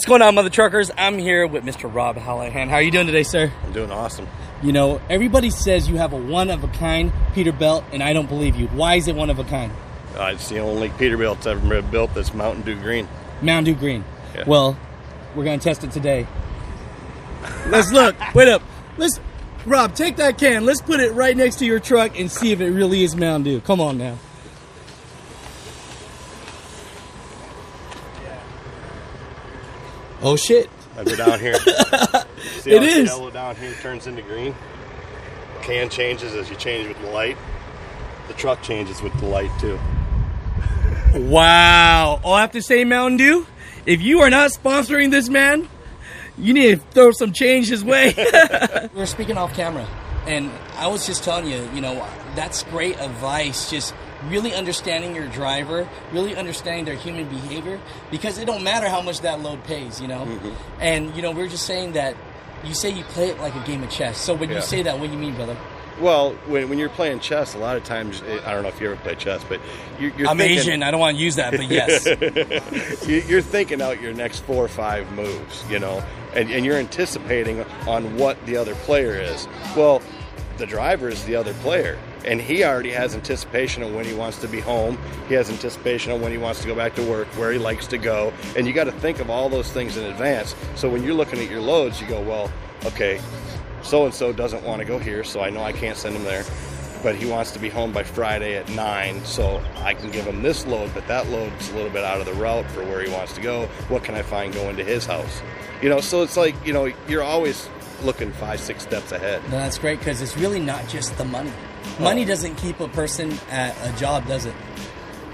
What's going on, mother truckers? I'm here with Mr. Rob Hallahan. How are you doing today, sir? I'm doing awesome. You know, everybody says you have a one of a kind Peterbilt, and I don't believe you. Why is it one of a kind? Uh, it's the only Peterbilt that's ever been built that's Mountain Dew green. Mountain Dew Green. Yeah. Well, we're gonna test it today. Let's look. Wait up. Let's, Rob, take that can. Let's put it right next to your truck and see if it really is Mountain Dew. Come on now. Oh shit! I go down here. See It how is. yellow down here turns into green. Can changes as you change with the light. The truck changes with the light too. Wow. All I have to say, Mountain Dew, if you are not sponsoring this man, you need to throw some change his way. We're speaking off camera, and I was just telling you, you know, that's great advice. Just really understanding your driver, really understanding their human behavior, because it don't matter how much that load pays, you know. And you know, we are just saying that. You say you play it like a game of chess. So when you say that, what do you mean, brother? Well, when, when you're playing chess, a lot of times eh, I don't know if you ever play chess, but you're, you're I'm thinking, Asian. I don't want to use that, but yes. you- you're thinking out your next four or five moves, you know, and, and you're anticipating on what the other player is. Well, the driver is the other player, and he already has anticipation of when he wants to be home. He has anticipation of when he wants to go back to work, where he likes to go, and you got to think of all those things in advance. So when you're looking at your loads, you go, well, okay, so and so doesn't want to go here, so I know I can't send him there. But he wants to be home by Friday at nine, so I can give him this load, but that load's a little bit out of the route for where he wants to go. What can I find going to his house? You know, so it's like, you know, you're always looking five, six steps ahead. No, that's great because it's really not just the money. Money doesn't keep a person at a job, does it?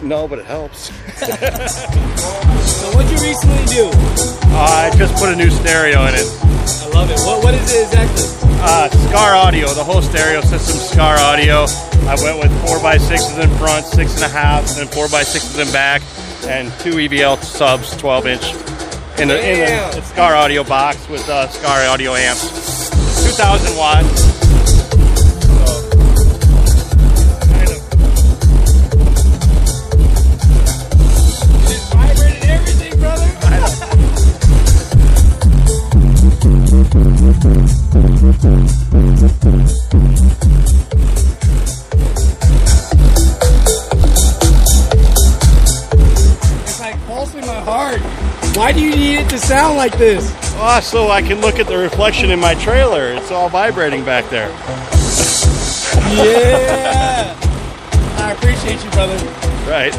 No, but it helps. So what you recently do? I just put a new stereo in it. I love it. What what is it exactly? Uh, Scar Audio, the whole stereo system, Scar Audio. I went with 4x6s in front, 6.5s, and 4x6s in back, and two EVL subs, 12 inch, in the, in Damn. the Scar Audio box with uh, Scar Audio amps. 2000 watts. Just vibrated pulsing heart. Why do you need it to sound like this? Oh, so I can look at the reflection in my trailer. It's all vibrating back there. Yeah. I appreciate you, brother. Right.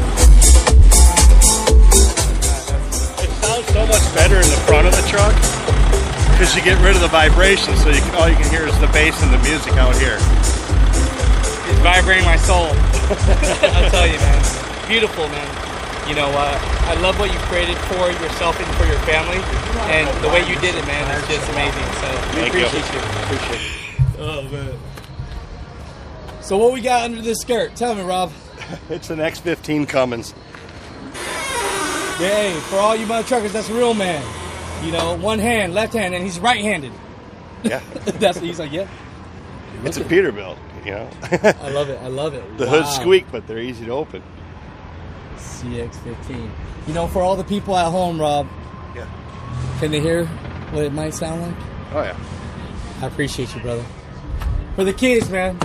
It sounds so much better in the front of the truck because you get rid of the vibration, so you can, all you can hear is the bass and the music out here. It's vibrating my soul. I'll tell you, man. Beautiful, man. You know, uh, I love what you created for yourself and for your family, and the way you did it, man, is just amazing. So we Thank you. appreciate you. Appreciate it. Oh man. So what we got under this skirt? Tell me, Rob. It's an X15 Cummins. Hey, for all you mother truckers, that's a real man. You know, one hand, left hand, and he's right-handed. Yeah, that's he's like, yeah. it's a Peterbilt. You know, I love it. I love it. the Wow. hood squeak, but they're easy to open. CX15. You know, for all the people at home, Rob, Yeah. can they hear what it might sound like? Oh yeah. I appreciate you, brother. For the kids, man.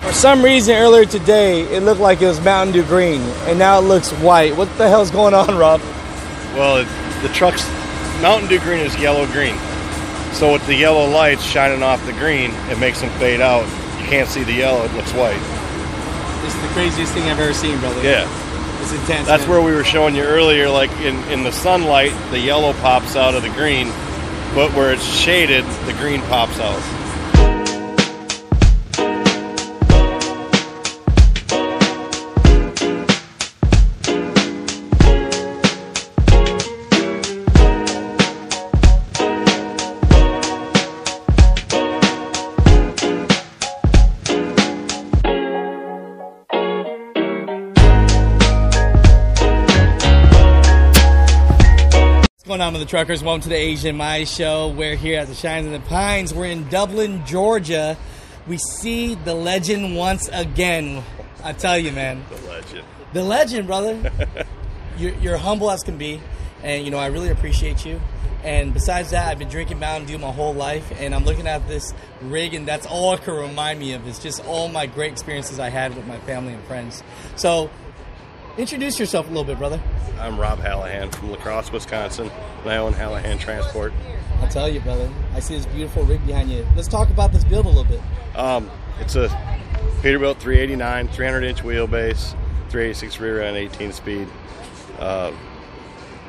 For some reason, earlier today, it looked like it was Mountain Dew green, and now it looks white. What the hell's going on, Rob? Well, it, the truck's Mountain Dew green is yellow green. So with the yellow lights shining off the green, it makes them fade out. You can't see the yellow; it looks white. This is the craziest thing I've ever seen, brother. Yeah. It's intense. That's man. where we were showing you earlier, like in, in the sunlight, the yellow pops out of the green, but where it's shaded, the green pops out. Going on with the truckers? Welcome to the Asian Mai Show. We're here at the Shines and the Pines. We're in Dublin, Georgia. We see the legend once again. I tell you, man. The legend. The legend, brother. you're, you're humble as can be, and you know I really appreciate you. And besides that, I've been drinking Mountain Dew my whole life, and I'm looking at this rig, and that's all it can remind me of. Is just all my great experiences I had with my family and friends. So, introduce yourself a little bit, brother. I'm Rob Hallahan from La Crosse, Wisconsin, I own Hallahan Transport. I'll tell you, brother. I see this beautiful rig behind you. Let's talk about this build a little bit. Um, it's a Peterbilt 389, 300 inch wheelbase, 386 rear end, 18 speed. Uh,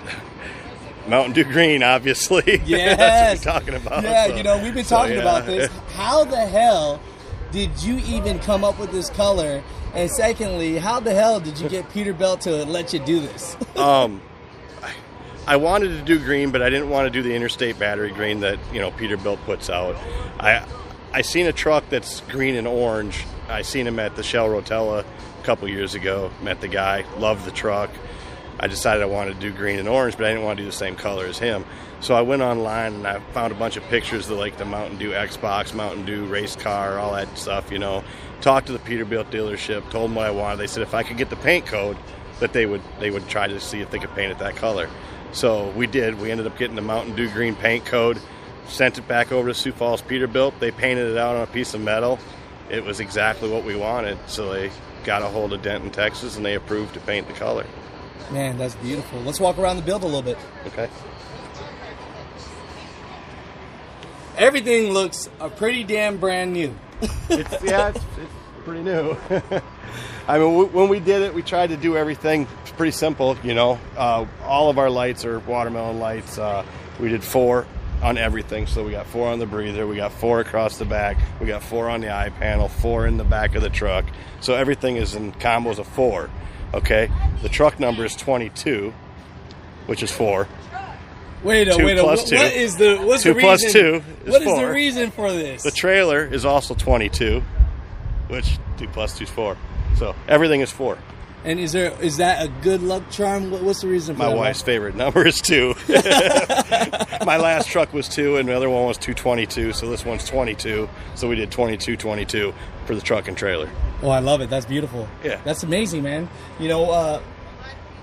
Mountain Dew Green, obviously. Yes. That's what we're talking about. Yeah, so- you know, we've been so, talking yeah. about this. How the hell did you even come up with this color? And secondly, how the hell did you get Peterbilt to let you do this? Um, I, I wanted to do green, but I didn't want to do the interstate battery green that you know Peterbilt puts out. I I seen a truck that's green and orange. I seen him at the Shell Rotella a couple years ago. Met the guy, loved the truck. I decided I wanted to do green and orange, but I didn't want to do the same color as him. So I went online and I found a bunch of pictures of like the Mountain Dew Xbox, Mountain Dew race car, all that stuff. You know, talked to the Peterbilt dealership, told them what I wanted. They said if I could get the paint code, that they would they would try to see if they could paint it that color. So we did. We ended up getting the Mountain Dew green paint code, sent it back over to Sioux Falls Peterbilt. They painted it out on a piece of metal. It was exactly what we wanted. So they got a hold of Denton, Texas, and they approved to paint the color. Man, that's beautiful. Let's walk around the build a little bit. Okay. Everything looks uh, pretty damn brand new. It's, yeah, it's, it's pretty new. I mean, w- when we did it, we tried to do everything it's pretty simple. You know, uh, all of our lights are watermelon lights. Uh, we did four on everything, so we got four on the breather, we got four across the back, we got four on the eye panel, four in the back of the truck. So everything is in combos of four. Okay, the truck number is twenty-two, which is four. Wait a Two wait a plus what, two. what is the what's Two the reason? two is what is the reason for this? The trailer is also twenty-two, which two plus two is four. So everything is four. and is there is that a good luck charm? What- What's the reason for My that? wife's favorite number is two. My last truck was two, and the other one was 222, so this one's 22. So we did 22 22 for the truck and trailer. Oh, I love it. That's beautiful. Yeah. That's amazing, man. You know, uh,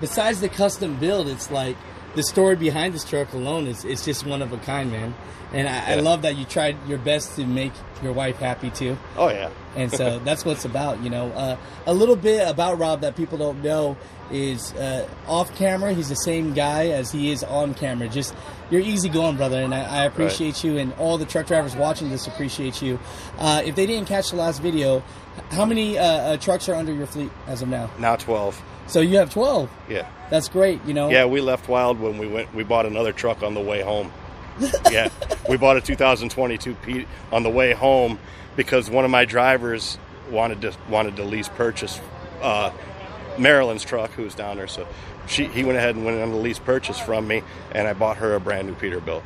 besides the custom build, it's like the story behind this truck alone is it's just one of a kind, man. And I, I love that you tried your best to make your wife happy too. Oh, yeah. And so that's what it's about, you know. Uh, a little bit about Rob that people don't know is uh, off camera, he's the same guy as he is on camera. Just you're easy going, brother, and I, I appreciate you, and all the truck drivers watching this appreciate you. Uh, if they didn't catch the last video, how many uh, uh, trucks are under your fleet as of now? Now 12. So you have 12. Yeah. That's great, you know. Yeah, we left Wild when we went. We bought another truck on the way home. yeah, we bought a 2022 Pete on the way home because one of my drivers wanted to wanted to lease purchase uh, Marilyn's truck, who was down there. So she he went ahead and went on the lease purchase from me, and I bought her a brand new Peterbilt.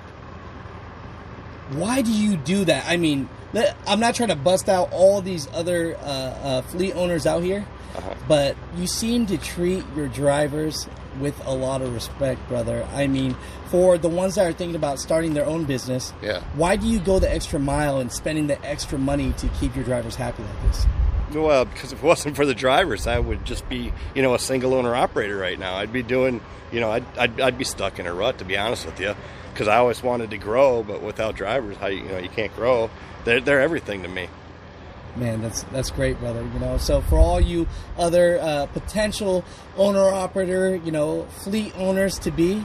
Why do you do that? I mean, I'm not trying to bust out all these other uh, uh, fleet owners out here, Uh-huh. but you seem to treat your drivers with a lot of respect, brother. I mean, for the ones that are thinking about starting their own business, Yeah. why do you go the extra mile and spending the extra money to keep your drivers happy like this? Well, because if it wasn't for the drivers, I would just be, you know, a single owner operator right now. I'd be doing, you know, I'd, I'd, I'd be stuck in a rut, to be honest with you, because I always wanted to grow, but without drivers, how you, know, you can't grow. They're, they're everything to me. Man, that's that's great, brother. You know, so for all you other uh, potential owner operator, you know, fleet owners to be,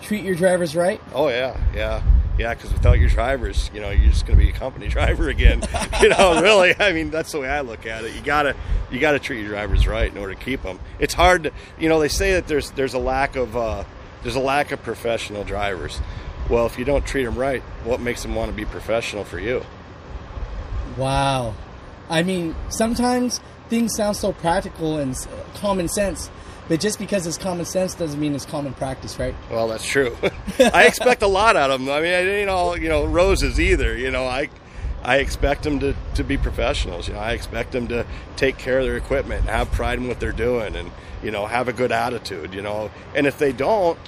treat your drivers right. Oh yeah, yeah, yeah. Because without your drivers, you know, you're just going to be a company driver again. you know, really. I mean, that's the way I look at it. You gotta, you gotta treat your drivers right in order to keep them. It's hard to, you know, they say that there's there's a lack of uh, there's a lack of professional drivers. Well, if you don't treat them right, what makes them want to be professional for you? Wow. I mean, sometimes things sound so practical and common sense, but just because it's common sense doesn't mean it's common practice, right? Well, that's true. I expect a lot out of them. I mean, it ain't all you know roses either. You know, I I expect them to, to be professionals. You know, I expect them to take care of their equipment, and have pride in what they're doing, and you know, have a good attitude. You know, and if they don't,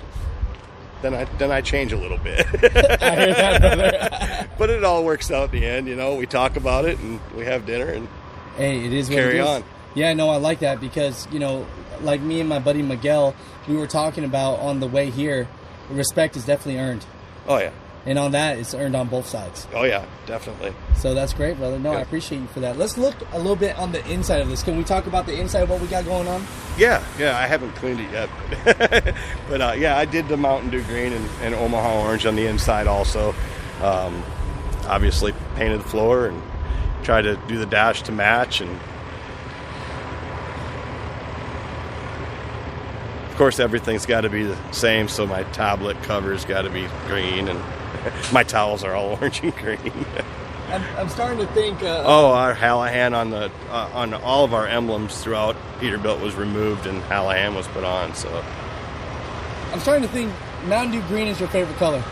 then I then I change a little bit. I hear that, but it all works out in the end. You know, we talk about it and we have dinner and Hey, it is what Carry it is. on. Yeah, no, I like that because you know, like me and my buddy Miguel, we were talking about on the way here. Respect is definitely earned, oh yeah, and on that, it's earned on both sides. oh yeah, definitely. So that's great, brother. No, I appreciate you for that. Let's look a little bit on the inside of this. Can we talk about the inside of what we got going on? Yeah, yeah, I haven't cleaned it yet, but uh, yeah, I did the Mountain Dew green and, and Omaha orange on the inside also. Um, obviously, painted the floor and tried to do the dash to match, and of course, everything's got to be the same. So my tablet cover's got to be green, and my towels are all orange and green. I'm, I'm starting to think. Uh, Oh, our Hallahan on the uh, on all of our emblems throughout Peterbilt was removed and Hallahan was put on. So I'm starting to think Mountain Dew Green is your favorite color.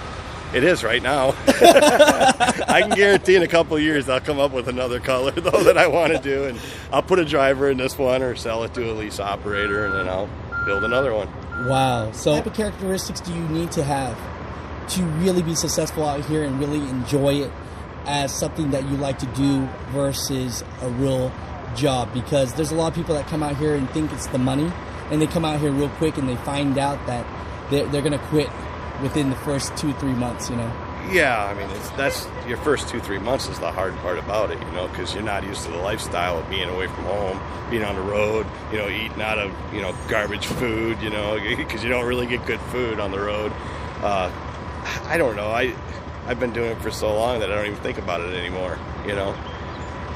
it is right now. I can guarantee in a couple years I'll come up with another color though that I want to do, and I'll put a driver in this one or sell it to a lease operator, and then I'll build another one. Wow. So, what type of characteristics do you need to have to really be successful out here and really enjoy it as something that you like to do versus a real job? Because there's a lot of people that come out here and think it's the money, and they come out here real quick and they find out that they're, they're going to quit within the first two, three months, you know? Yeah, I mean it's, that's your first two three months is the hard part about it, you know, because you're not used to the lifestyle of being away from home, being on the road, you know, eating out of you know garbage food, you know, because you don't really get good food on the road. Uh, I don't know. I I've been doing it for so long that I don't even think about it anymore, you know.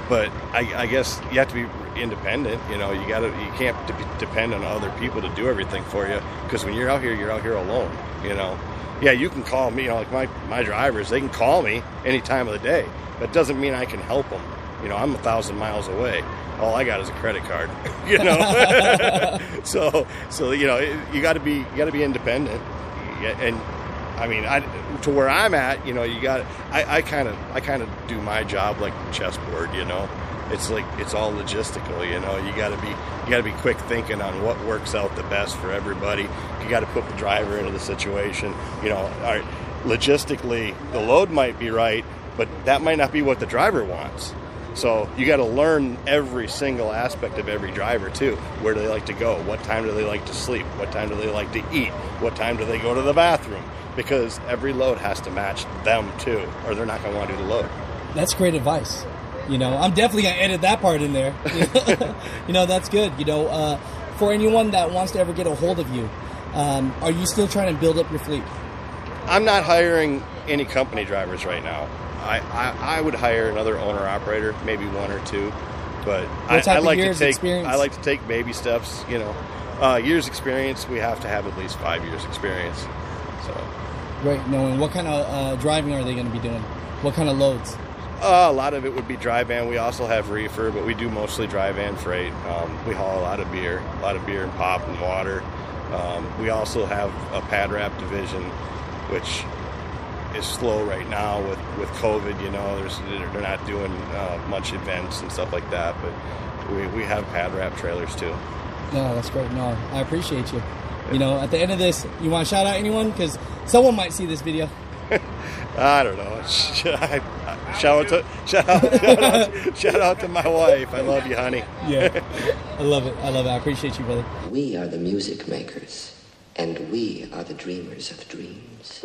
But I, I guess you have to be independent. You know, you got to you can't de- depend on other people to do everything for you because when you're out here, you're out here alone. You know, yeah, you can call me. You know, like my my drivers, they can call me any time of the day. That doesn't mean I can help them. You know, I'm a thousand miles away. All I got is a credit card. you know, so so you know you got to be you got to be independent. And I mean, I, to where I'm at, you know, you got. I kind of, I kind of do my job like chessboard. You know, it's like it's all logistical. You know, you got to be, you got to be quick thinking on what works out the best for everybody. You got to put the driver into the situation. You know, logistically, the load might be right, but that might not be what the driver wants. So you got to learn every single aspect of every driver too. Where do they like to go? What time do they like to sleep? What time do they like to eat? What time do they go to the bathroom? Because every load has to match them too, or they're not going to want to do the load. That's great advice. You know, I'm definitely gonna edit that part in there. you know, that's good. You know, uh, for anyone that wants to ever get a hold of you, um, are you still trying to build up your fleet? I'm not hiring any company drivers right now. I, I, I would hire another owner operator, maybe one or two, but I, I like to take experience? I like to take baby steps. You know, uh, years experience. We have to have at least five years experience. So Right. Knowing what kind of uh, driving are they going to be doing? What kind of loads? Uh, a lot of it would be dry van. We also have reefer, but we do mostly dry van freight. Um, we haul a lot of beer, a lot of beer and pop and water. Um, we also have a pad wrap division, which is slow right now with, with COVID. You know, there's they're not doing uh, much events and stuff like that. But we, we have pad wrap trailers too. No, that's great. No, I appreciate you. You know, at the end of this, you want to shout out anyone because someone might see this video. I don't know. Shout out to shout out, shout out, shout out to my wife. I love you, honey. Yeah, I love it. I love it. I appreciate you, brother. We are the music makers, and we are the dreamers of dreams.